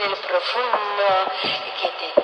En el profundo que te